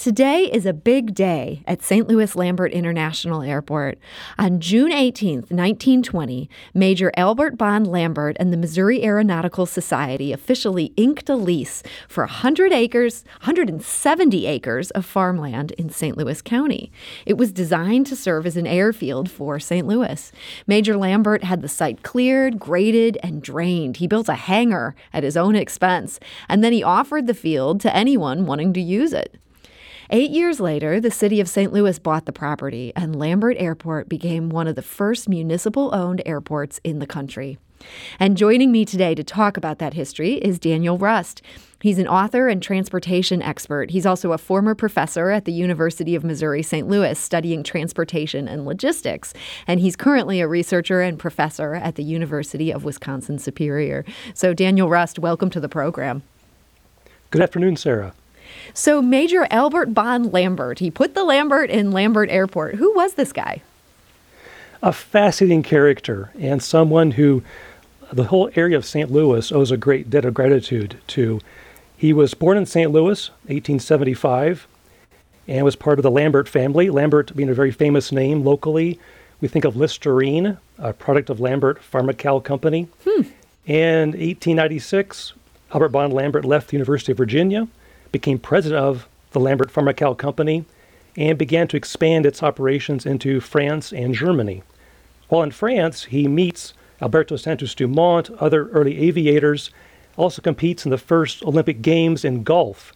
Today is a big day at St. Louis Lambert International Airport. On June 18, 1920, Major Albert Bond Lambert and the Missouri Aeronautical Society officially inked a lease for 100 acres, 170 acres of farmland in St. Louis County. It was designed to serve as an airfield for St. Louis. Major Lambert had the site cleared, graded, and drained. He built a hangar at his own expense, and then he offered the field to anyone wanting to use it. Eight years later, the city of St. Louis bought the property, and Lambert Airport became one of the first municipal owned airports in the country. And joining me today to talk about that history is Daniel Rust. He's an author and transportation expert. He's also a former professor at the University of Missouri St. Louis studying transportation and logistics. And he's currently a researcher and professor at the University of Wisconsin Superior. So, Daniel Rust, welcome to the program. Good afternoon, Sarah. So, Major Albert Bond Lambert, he put the Lambert in Lambert Airport. Who was this guy? A fascinating character and someone who the whole area of St. Louis owes a great debt of gratitude to. He was born in St. Louis, 1875, and was part of the Lambert family. Lambert being a very famous name locally. We think of Listerine, a product of Lambert Pharmacal Company. Hmm. In 1896, Albert Bond Lambert left the University of Virginia became president of the Lambert Pharmacal Company, and began to expand its operations into France and Germany. While in France, he meets Alberto Santos Dumont, other early aviators, also competes in the first Olympic Games in golf.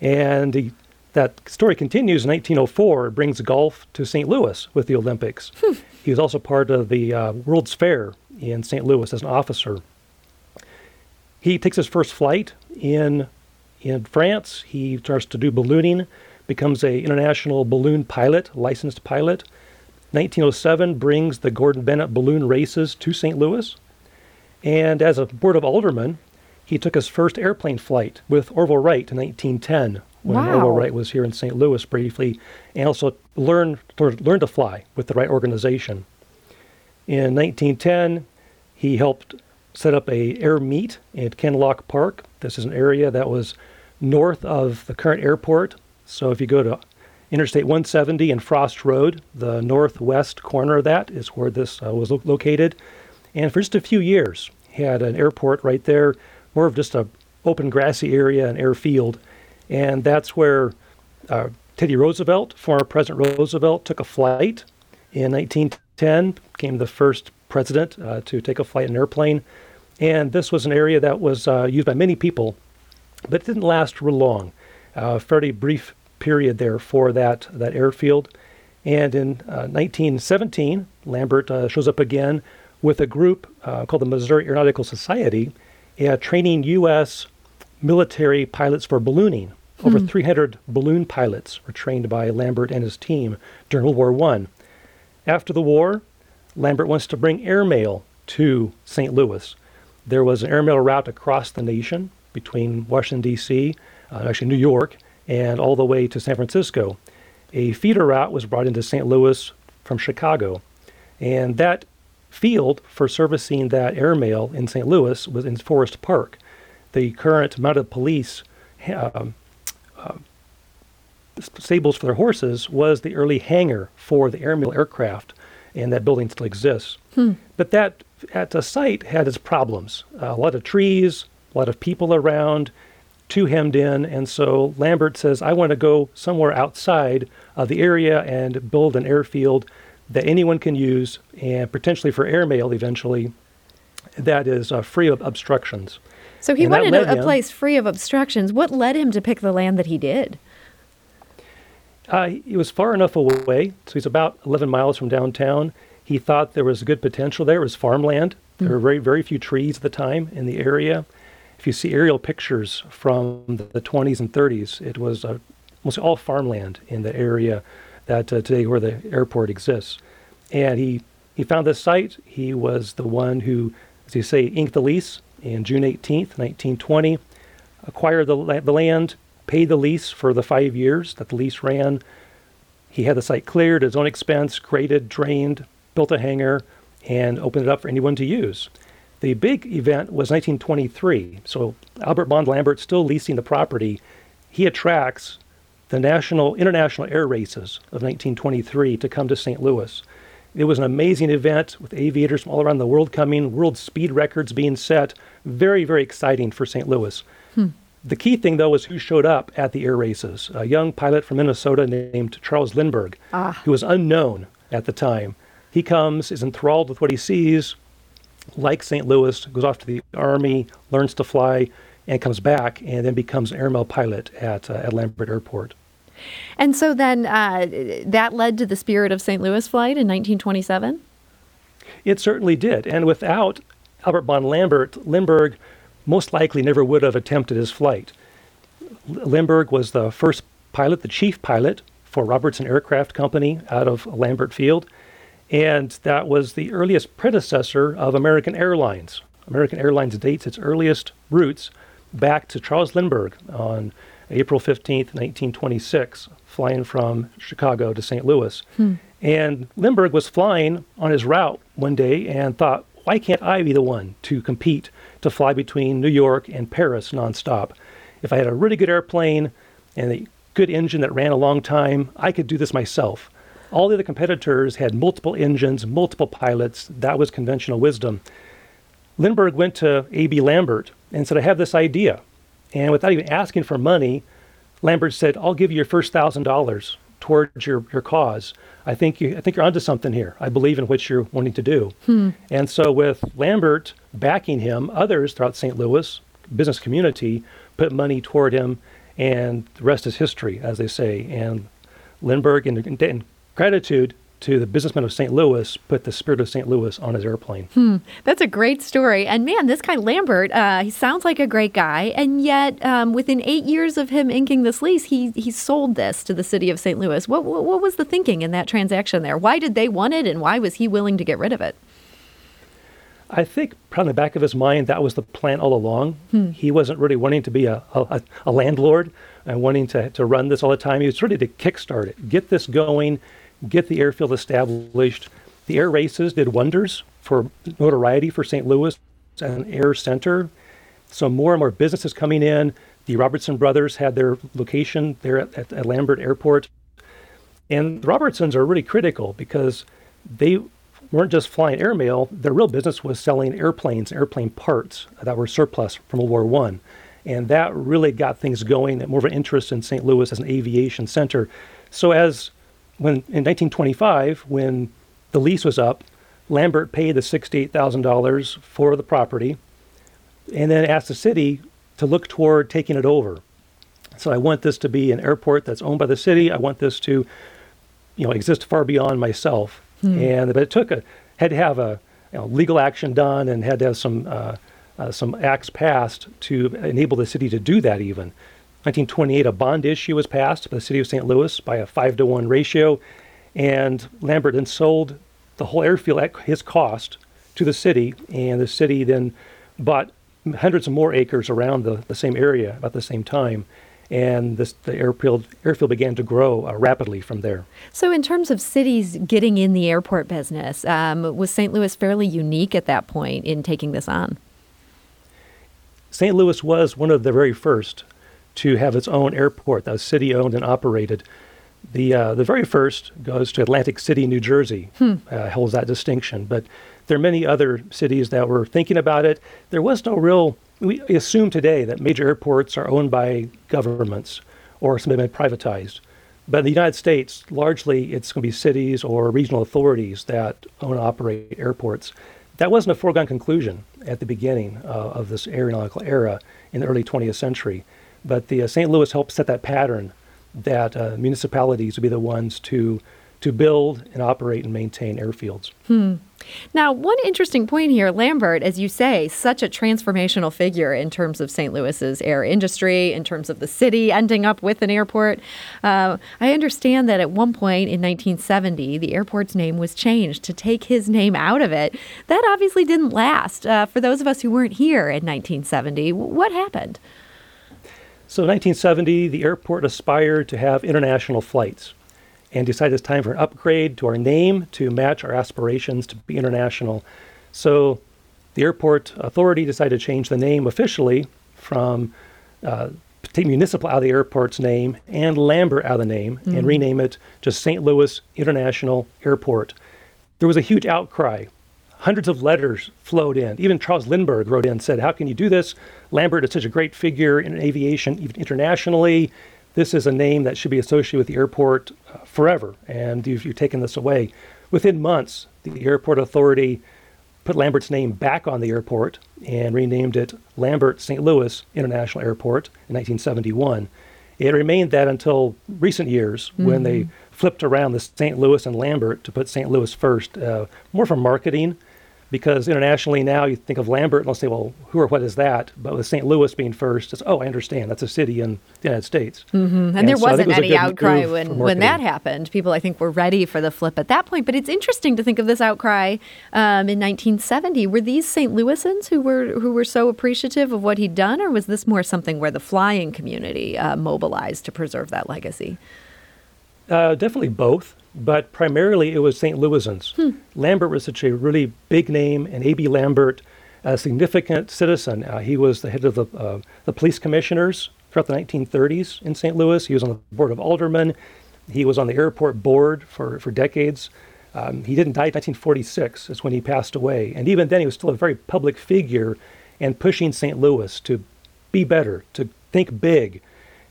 And he, that story continues in 1904. It brings golf to St. Louis with the Olympics. Hmm. He was also part of the uh, World's Fair in St. Louis as an officer. He takes his first flight in in France. He starts to do ballooning, becomes a international balloon pilot, licensed pilot. 1907 brings the Gordon Bennett balloon races to St. Louis. And as a board of alderman, he took his first airplane flight with Orville Wright in 1910 when wow. Orville Wright was here in St. Louis briefly, and also learned to, learned to fly with the Wright organization. In 1910, he helped set up a air meet at Kinloch Park. This is an area that was north of the current airport. So if you go to Interstate 170 and Frost Road, the northwest corner of that is where this uh, was lo- located. And for just a few years, had an airport right there, more of just a open grassy area, an airfield. And that's where uh, Teddy Roosevelt, former President Roosevelt, took a flight in 1910, became the first president uh, to take a flight in an airplane. And this was an area that was uh, used by many people but it didn't last real long. A fairly brief period there for that, that airfield. And in uh, 1917, Lambert uh, shows up again with a group uh, called the Missouri Aeronautical Society, uh, training U.S. military pilots for ballooning. Hmm. Over 300 balloon pilots were trained by Lambert and his team during World War I. After the war, Lambert wants to bring airmail to St. Louis. There was an airmail route across the nation between Washington, D.C., uh, actually New York, and all the way to San Francisco. A feeder route was brought into St. Louis from Chicago. And that field for servicing that airmail in St. Louis was in Forest Park. The current mounted police um, uh, stables for their horses was the early hangar for the airmail aircraft, and that building still exists. Hmm. But that at the site had its problems. Uh, a lot of trees, a lot of people around, too hemmed in. And so Lambert says, I want to go somewhere outside of the area and build an airfield that anyone can use and potentially for airmail eventually that is uh, free of obstructions. So he and wanted a, a place free of obstructions. What led him to pick the land that he did? Uh, he was far enough away, so he's about 11 miles from downtown. He thought there was good potential there. It was farmland. There mm. were very, very few trees at the time in the area if you see aerial pictures from the 20s and 30s, it was uh, almost all farmland in the area that uh, today where the airport exists. And he, he found this site. He was the one who, as you say, inked the lease in June 18th, 1920, acquired the, the land, paid the lease for the five years that the lease ran. He had the site cleared at his own expense, graded, drained, built a hangar, and opened it up for anyone to use. The big event was 1923. So Albert Bond Lambert still leasing the property. He attracts the national international air races of 1923 to come to St. Louis. It was an amazing event with aviators from all around the world coming, world speed records being set. Very, very exciting for St. Louis. Hmm. The key thing, though, was who showed up at the air races. A young pilot from Minnesota named Charles Lindbergh, ah. who was unknown at the time. He comes, is enthralled with what he sees, likes St. Louis, goes off to the Army, learns to fly, and comes back, and then becomes an airmail pilot at, uh, at Lambert Airport. And so then uh, that led to the Spirit of St. Louis flight in 1927? It certainly did. And without Albert Bond Lambert, Lindbergh most likely never would have attempted his flight. Lindbergh was the first pilot, the chief pilot for Robertson Aircraft Company out of Lambert Field, and that was the earliest predecessor of American Airlines. American Airlines dates its earliest routes back to Charles Lindbergh on April 15th, 1926, flying from Chicago to St. Louis. Hmm. And Lindbergh was flying on his route one day and thought, why can't I be the one to compete to fly between New York and Paris nonstop? If I had a really good airplane and a good engine that ran a long time, I could do this myself. All the other competitors had multiple engines, multiple pilots. That was conventional wisdom. Lindbergh went to A.B. Lambert and said, I have this idea. And without even asking for money, Lambert said, I'll give you your first thousand dollars towards your, your cause. I think you I think you're onto something here. I believe in what you're wanting to do. Hmm. And so with Lambert backing him, others throughout St. Louis, business community, put money toward him and the rest is history, as they say. And Lindbergh, in, in, in gratitude, to the businessman of St. Louis put the spirit of St. Louis on his airplane. Hmm. That's a great story. And man, this guy Lambert, uh, he sounds like a great guy. And yet, um, within eight years of him inking this lease, he he sold this to the city of St. Louis. What, what, what was the thinking in that transaction there? Why did they want it, and why was he willing to get rid of it? I think probably in the back of his mind that was the plan all along. Hmm. He wasn't really wanting to be a, a, a landlord and wanting to, to run this all the time. He was ready to kickstart it, get this going, get the airfield established. The air races did wonders for notoriety for St. Louis as an air center. So more and more businesses coming in. The Robertson brothers had their location there at, at, at Lambert Airport. And the Robertsons are really critical because they weren't just flying airmail. Their real business was selling airplanes, airplane parts that were surplus from World War One, and that really got things going. More of an interest in St. Louis as an aviation center. So as when in 1925, when the lease was up, Lambert paid the $68,000 for the property and then asked the city to look toward taking it over. So I want this to be an airport that's owned by the city. I want this to, you know, exist far beyond myself. Hmm. And but it took a had to have a you know, legal action done and had to have some uh, uh, some acts passed to enable the city to do that. Even 1928, a bond issue was passed by the city of St. Louis by a five to one ratio, and Lambert then sold the whole airfield at his cost to the city, and the city then bought hundreds of more acres around the, the same area about the same time. And this, the airfield, airfield began to grow uh, rapidly from there. So, in terms of cities getting in the airport business, um, was St. Louis fairly unique at that point in taking this on? St. Louis was one of the very first to have its own airport that was city owned and operated. The, uh, the very first goes to Atlantic City, New Jersey, hmm. uh, holds that distinction. But there are many other cities that were thinking about it. There was no real, we assume today that major airports are owned by governments or some have been privatized. But in the United States, largely it's going to be cities or regional authorities that own and operate airports. That wasn't a foregone conclusion at the beginning uh, of this aeronautical era in the early 20th century. But the uh, St. Louis helped set that pattern that uh, municipalities would be the ones to to build and operate and maintain airfields. Hmm. Now, one interesting point here Lambert, as you say, such a transformational figure in terms of St. Louis's air industry, in terms of the city ending up with an airport. Uh, I understand that at one point in 1970, the airport's name was changed to take his name out of it. That obviously didn't last. Uh, for those of us who weren't here in 1970, what happened? So in 1970, the airport aspired to have international flights and decided it's time for an upgrade to our name to match our aspirations to be international. So the airport authority decided to change the name officially from uh, take municipal out of the airport's name and Lambert out of the name mm-hmm. and rename it to St. Louis International Airport. There was a huge outcry. Hundreds of letters flowed in. Even Charles Lindbergh wrote in and said, How can you do this? Lambert is such a great figure in aviation, even internationally. This is a name that should be associated with the airport uh, forever, and you've, you've taken this away. Within months, the airport authority put Lambert's name back on the airport and renamed it Lambert St. Louis International Airport in 1971. It remained that until recent years mm-hmm. when they mm-hmm. flipped around the St. Louis and Lambert to put St. Louis first, uh, more for marketing because internationally now you think of Lambert and they'll say, well, who or what is that? But with St. Louis being first, it's, oh, I understand. That's a city in the United States. Mm-hmm. And, and, there so wasn't was any outcry when, when that happened. People, I think, were ready for the flip at that point. But it's interesting to think of this outcry um, in 1970. Were these St. Louisans who were, who were so appreciative of what he'd done, or was this more something where the flying community uh, mobilized to preserve that legacy? Uh, definitely both but primarily it was St. Louisans. Hmm. Lambert was such a really big name, and A.B. Lambert, a significant citizen. Uh, he was the head of the, uh, the police commissioners throughout the 1930s in St. Louis. He was on the board of aldermen. He was on the airport board for, for decades. Um, he didn't die in 1946, is when he passed away. And even then, he was still a very public figure and pushing St. Louis to be better, to think big.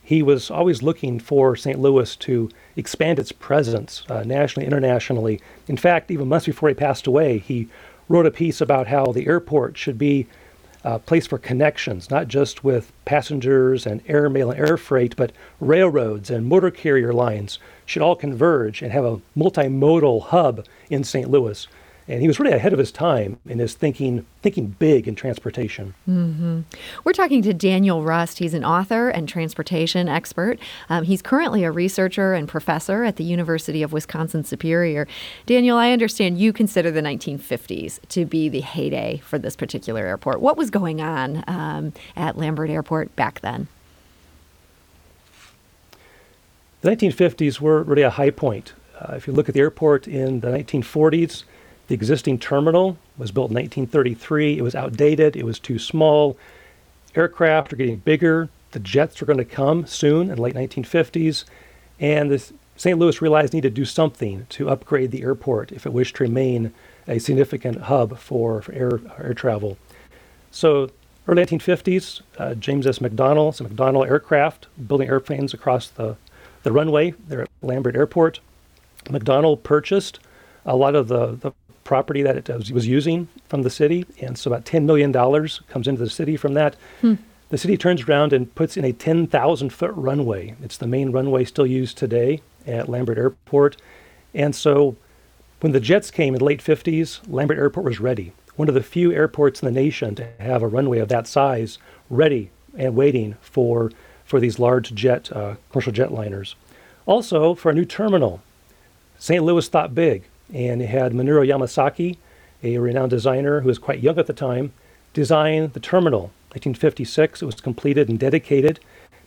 He was always looking for St. Louis to expand its presence uh, nationally, internationally. In fact, even months before he passed away, he wrote a piece about how the airport should be a place for connections, not just with passengers and air mail and air freight, but railroads and motor carrier lines should all converge and have a multimodal hub in St. Louis and he was really ahead of his time in his thinking thinking big in transportation. Mm-hmm. We're talking to Daniel Rust. He's an author and transportation expert. Um, he's currently a researcher and professor at the University of Wisconsin Superior. Daniel, I understand you consider the 1950s to be the heyday for this particular airport. What was going on um, at Lambert Airport back then? The 1950s were really a high point. Uh, if you look at the airport in the 1940s, the existing terminal was built in 1933. It was outdated, it was too small. Aircraft are getting bigger. The jets were going to come soon in the late 1950s. And the St. Louis realized needed to do something to upgrade the airport if it wished to remain a significant hub for, for air, air travel. So, early 1950s, uh, James S. McDonnell, some McDonnell aircraft, building airplanes across the, the runway there at Lambert Airport. McDonnell purchased a lot of the, the property that it was using from the city, and so about $10 million comes into the city from that. Hmm. The city turns around and puts in a 10,000 foot runway. It's the main runway still used today at Lambert Airport. And so when the jets came in the late 50s, Lambert Airport was ready. One of the few airports in the nation to have a runway of that size ready and waiting for, for these large jet, uh, commercial jetliners. Also, for a new terminal, St. Louis thought big and it had Minoru Yamasaki, a renowned designer who was quite young at the time, design the terminal. 1956, it was completed and dedicated.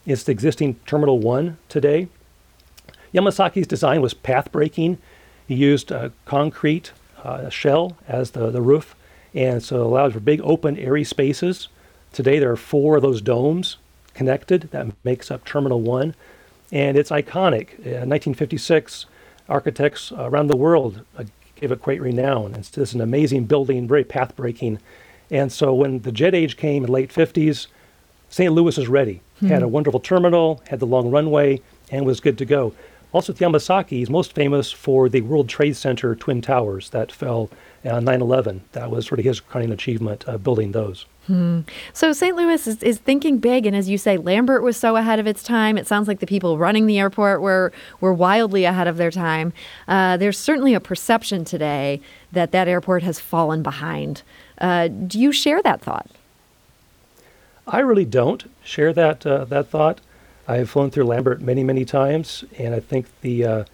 It's the existing Terminal 1 today. Yamasaki's design was path breaking. He used a concrete uh, shell as the, the roof, and so it allowed for big open airy spaces. Today there are four of those domes connected that makes up Terminal 1, and it's iconic. In 1956, architects around the world uh, gave it great renown. It's just an amazing building, very path breaking. And so when the jet age came in the late 50s, St. Louis was ready. Hmm. Had a wonderful terminal, had the long runway, and was good to go. Also, Yamasaki is most famous for the World Trade Center Twin Towers that fell on 9 11. That was sort of his crowning achievement, uh, building those. Hmm. So St. Louis is, is, thinking big, and as you say, Lambert was so ahead of its time. It sounds like the people running the airport were were wildly ahead of their time. Uh, there's certainly a perception today that that airport has fallen behind. Uh, do you share that thought? I really don't share that uh, that thought. I've flown through Lambert many, many times, and I think the uh,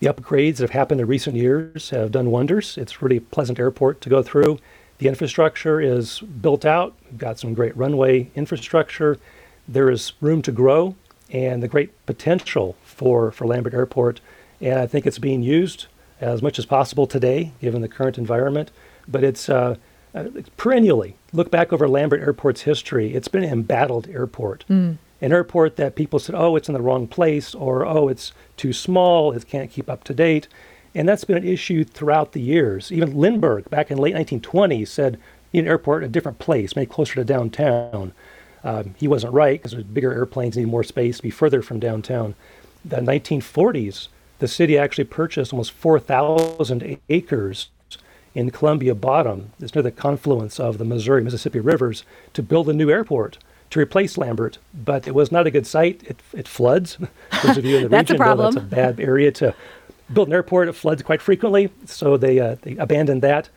the upgrades that have happened in recent years have done wonders. It's really a pleasant airport to go through. The infrastructure is built out. We've got some great runway infrastructure. There is room to grow and the great potential for, for Lambert Airport. And I think it's being used as much as possible today, given the current environment. But it's uh, uh, perennially look back over Lambert Airport's history, it's been an embattled airport. Mm. An airport that people said, oh, it's in the wrong place, or oh, it's too small, it can't keep up to date. And that's been an issue throughout the years. Even Lindbergh, back in late 1920s, said need an airport a different place, maybe closer to downtown. Um, he wasn't right because bigger airplanes need more space to be further from downtown. The 1940s, the city actually purchased almost 4,000 acres in Columbia Bottom, it's near the confluence of the Missouri Mississippi rivers, to build a new airport to replace Lambert. But it was not a good site. It, it floods. Those of you in the that's region a know that's a bad area to build an airport. It floods quite frequently, so they, uh, they abandoned that.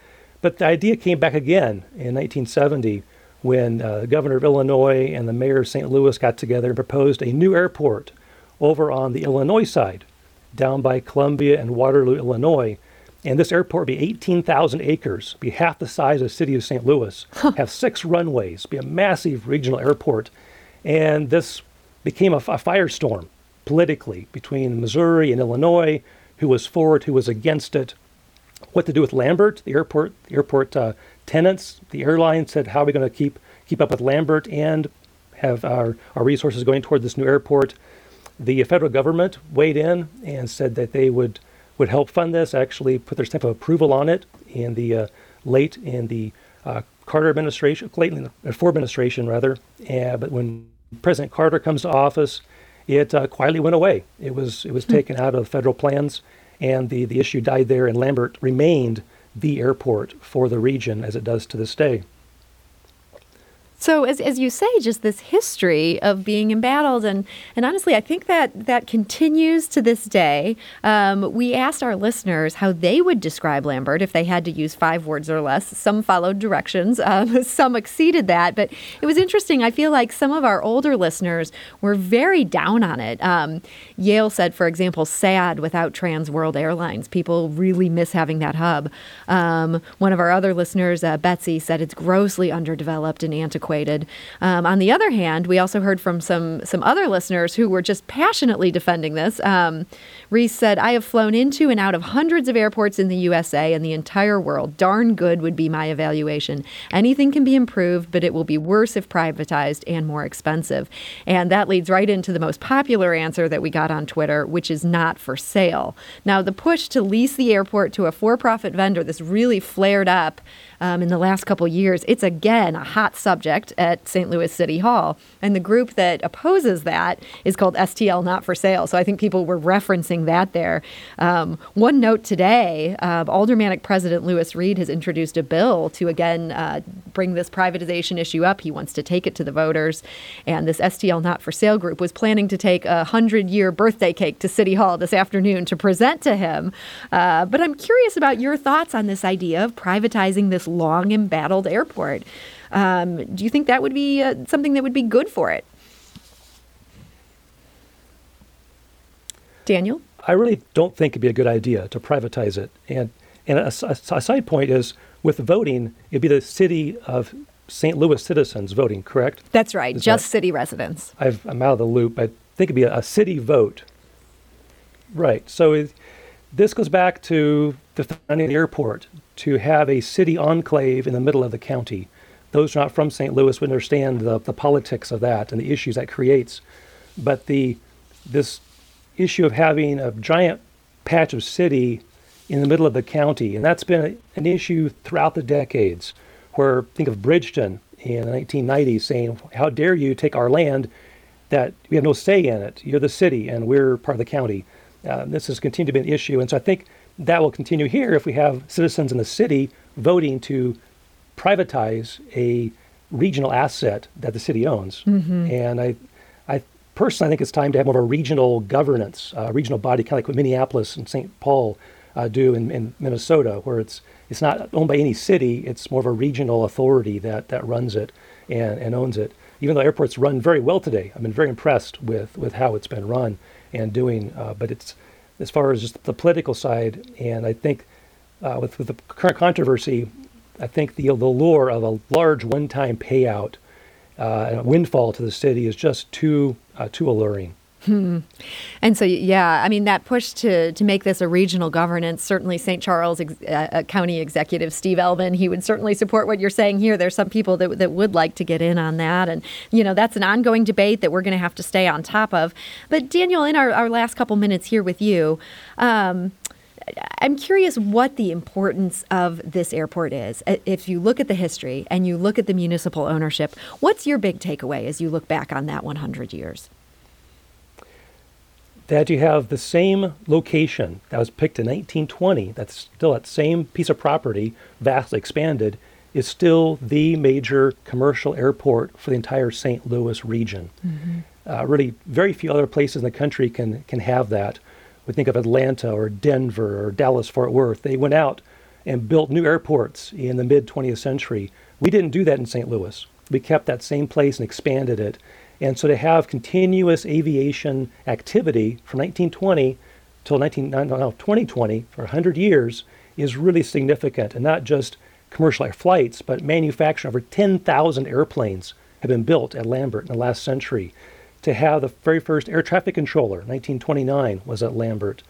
But the idea came back again in 1970 when uh, the governor of Illinois and the mayor of St. Louis got together and proposed a new airport over on the Illinois side, down by Columbia and Waterloo, Illinois. And this airport would be 18,000 acres, be half the size of the city of St. Louis, have six runways, be a massive regional airport. And this became a, a firestorm politically between Missouri and Illinois, who was for it, who was against it. What to do with Lambert, the airport, the airport uh, tenants, the airline said, how are we going to keep keep up with Lambert and have our, our resources going toward this new airport? The federal government weighed in and said that they would would help fund this, actually put their stamp of approval on it in the uh, late in the uh, Carter administration, late in the Ford administration rather. Uh, but when President Carter comes to office, it uh, quietly went away. It was it was hmm. taken out of federal plans, and the the issue died there. And Lambert remained the airport for the region as it does to this day. So as, as you say, just this history of being embattled, and and honestly, I think that that continues to this day. Um, we asked our listeners how they would describe Lambert if they had to use five words or less. Some followed directions, um, some exceeded that, but it was interesting. I feel like some of our older listeners were very down on it. Um, Yale said, for example, sad without Trans World Airlines. People really miss having that hub. Um, one of our other listeners, uh, Betsy, said it's grossly underdeveloped and antiquated Um, on the other hand, we also heard from some some other listeners who were just passionately defending this. Um, Reese said, "I have flown into and out of hundreds of airports in the USA and the entire world. Darn good would be my evaluation. Anything can be improved, but it will be worse if privatized and more expensive." And that leads right into the most popular answer that we got on Twitter, which is not for sale. Now, the push to lease the airport to a for-profit vendor, this really flared up um, in the last couple years, it's again a hot subject at St. Louis City Hall. And the group that opposes that is called STL Not for Sale. So I think people were referencing that there. Um, one note today uh, Aldermanic President Lewis Reed has introduced a bill to again uh, bring this privatization issue up. He wants to take it to the voters. And this STL Not for Sale group was planning to take a 100 year birthday cake to City Hall this afternoon to present to him. Uh, but I'm curious about your thoughts on this idea of privatizing this long embattled airport. Um, do you think that would be uh, something that would be good for it? Daniel? I really don't think it'd be a good idea to privatize it. And, and a, a, a side point is with voting, it'd be the city of St. Louis citizens voting, correct? That's right, is just that, city residents. i am out of the loop. I think it'd be a, a city vote. Right. So it, this goes back to the founding of the airport to have a city enclave in the middle of the county. Those not from St. Louis would understand the, the politics of that and the issues that creates. But the this issue of having a giant patch of city in the middle of the county, and that's been a, an issue throughout the decades. Where think of Bridgeton in the 1990s saying, "How dare you take our land that we have no say in it? You're the city, and we're part of the county." Uh, this has continued to be an issue, and so I think that will continue here if we have citizens in the city voting to privatize a regional asset that the city owns. Mm-hmm. And I, I personally I think it's time to have more of a regional governance, uh, regional body, kind of like what Minneapolis and St. Paul uh, do in, in, Minnesota, where it's it's not owned by any city; it's more of a regional authority that that runs it and, and owns it. Even though airports run very well today, I've been very impressed with with how it's been run and doing. Uh, but it's as far as just the political side. And I think uh, with, with the current controversy, I think the, the lure of a large one-time payout uh, a windfall to the city is just too uh, too alluring. Hmm. And so, yeah, I mean, that push to, to make this a regional governance, certainly St. Charles ex- uh, uh, County Executive Steve Ehlmann, he would certainly support what you're saying here. There's some people that, that would like to get in on that. And, you know, that's an ongoing debate that we're going to have to stay on top of. But, Daniel, in our, our last couple minutes here with you, um, I'm curious what the importance of this airport is. If you look at the history and you look at the municipal ownership, what's your big takeaway as you look back on that 100 years? That you have the same location that was picked in 1920, that's still that same piece of property, vastly expanded, is still the major commercial airport for the entire St. Louis region. Mm-hmm. Uh, really, very few other places in the country can, can have that. We think of Atlanta or Denver or Dallas Fort Worth. They went out and built new airports in the mid 20th century. We didn't do that in St. Louis. We kept that same place and expanded it. And so to have continuous aviation activity from 1920 till 19, no, 2020 for 100 years is really significant. And not just commercial air flights, but manufacturing over 10,000 airplanes have been built at Lambert in the last century. To have the very first air traffic controller, 1929, was at Lambert.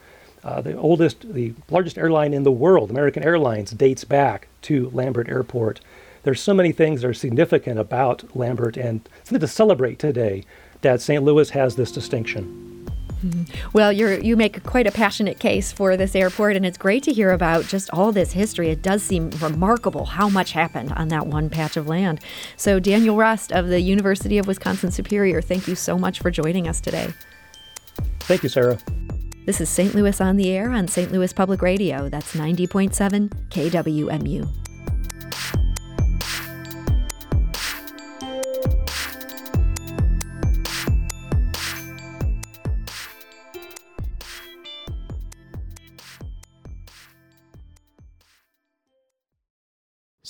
Uh, the oldest, the largest airline in the world, American Airlines, dates back to Lambert Airport there's so many things that are significant about Lambert and something to celebrate today that St. Louis has this distinction. Mm-hmm. Well, you you make quite a passionate case for this airport, and it's great to hear about just all this history. It does seem remarkable how much happened on that one patch of land. So, Daniel Rust of the University of Wisconsin Superior, thank you so much for joining us today. Thank you, Sarah. This is St. Louis on the Air on St. Louis Public Radio. That's 90.7 KWMU.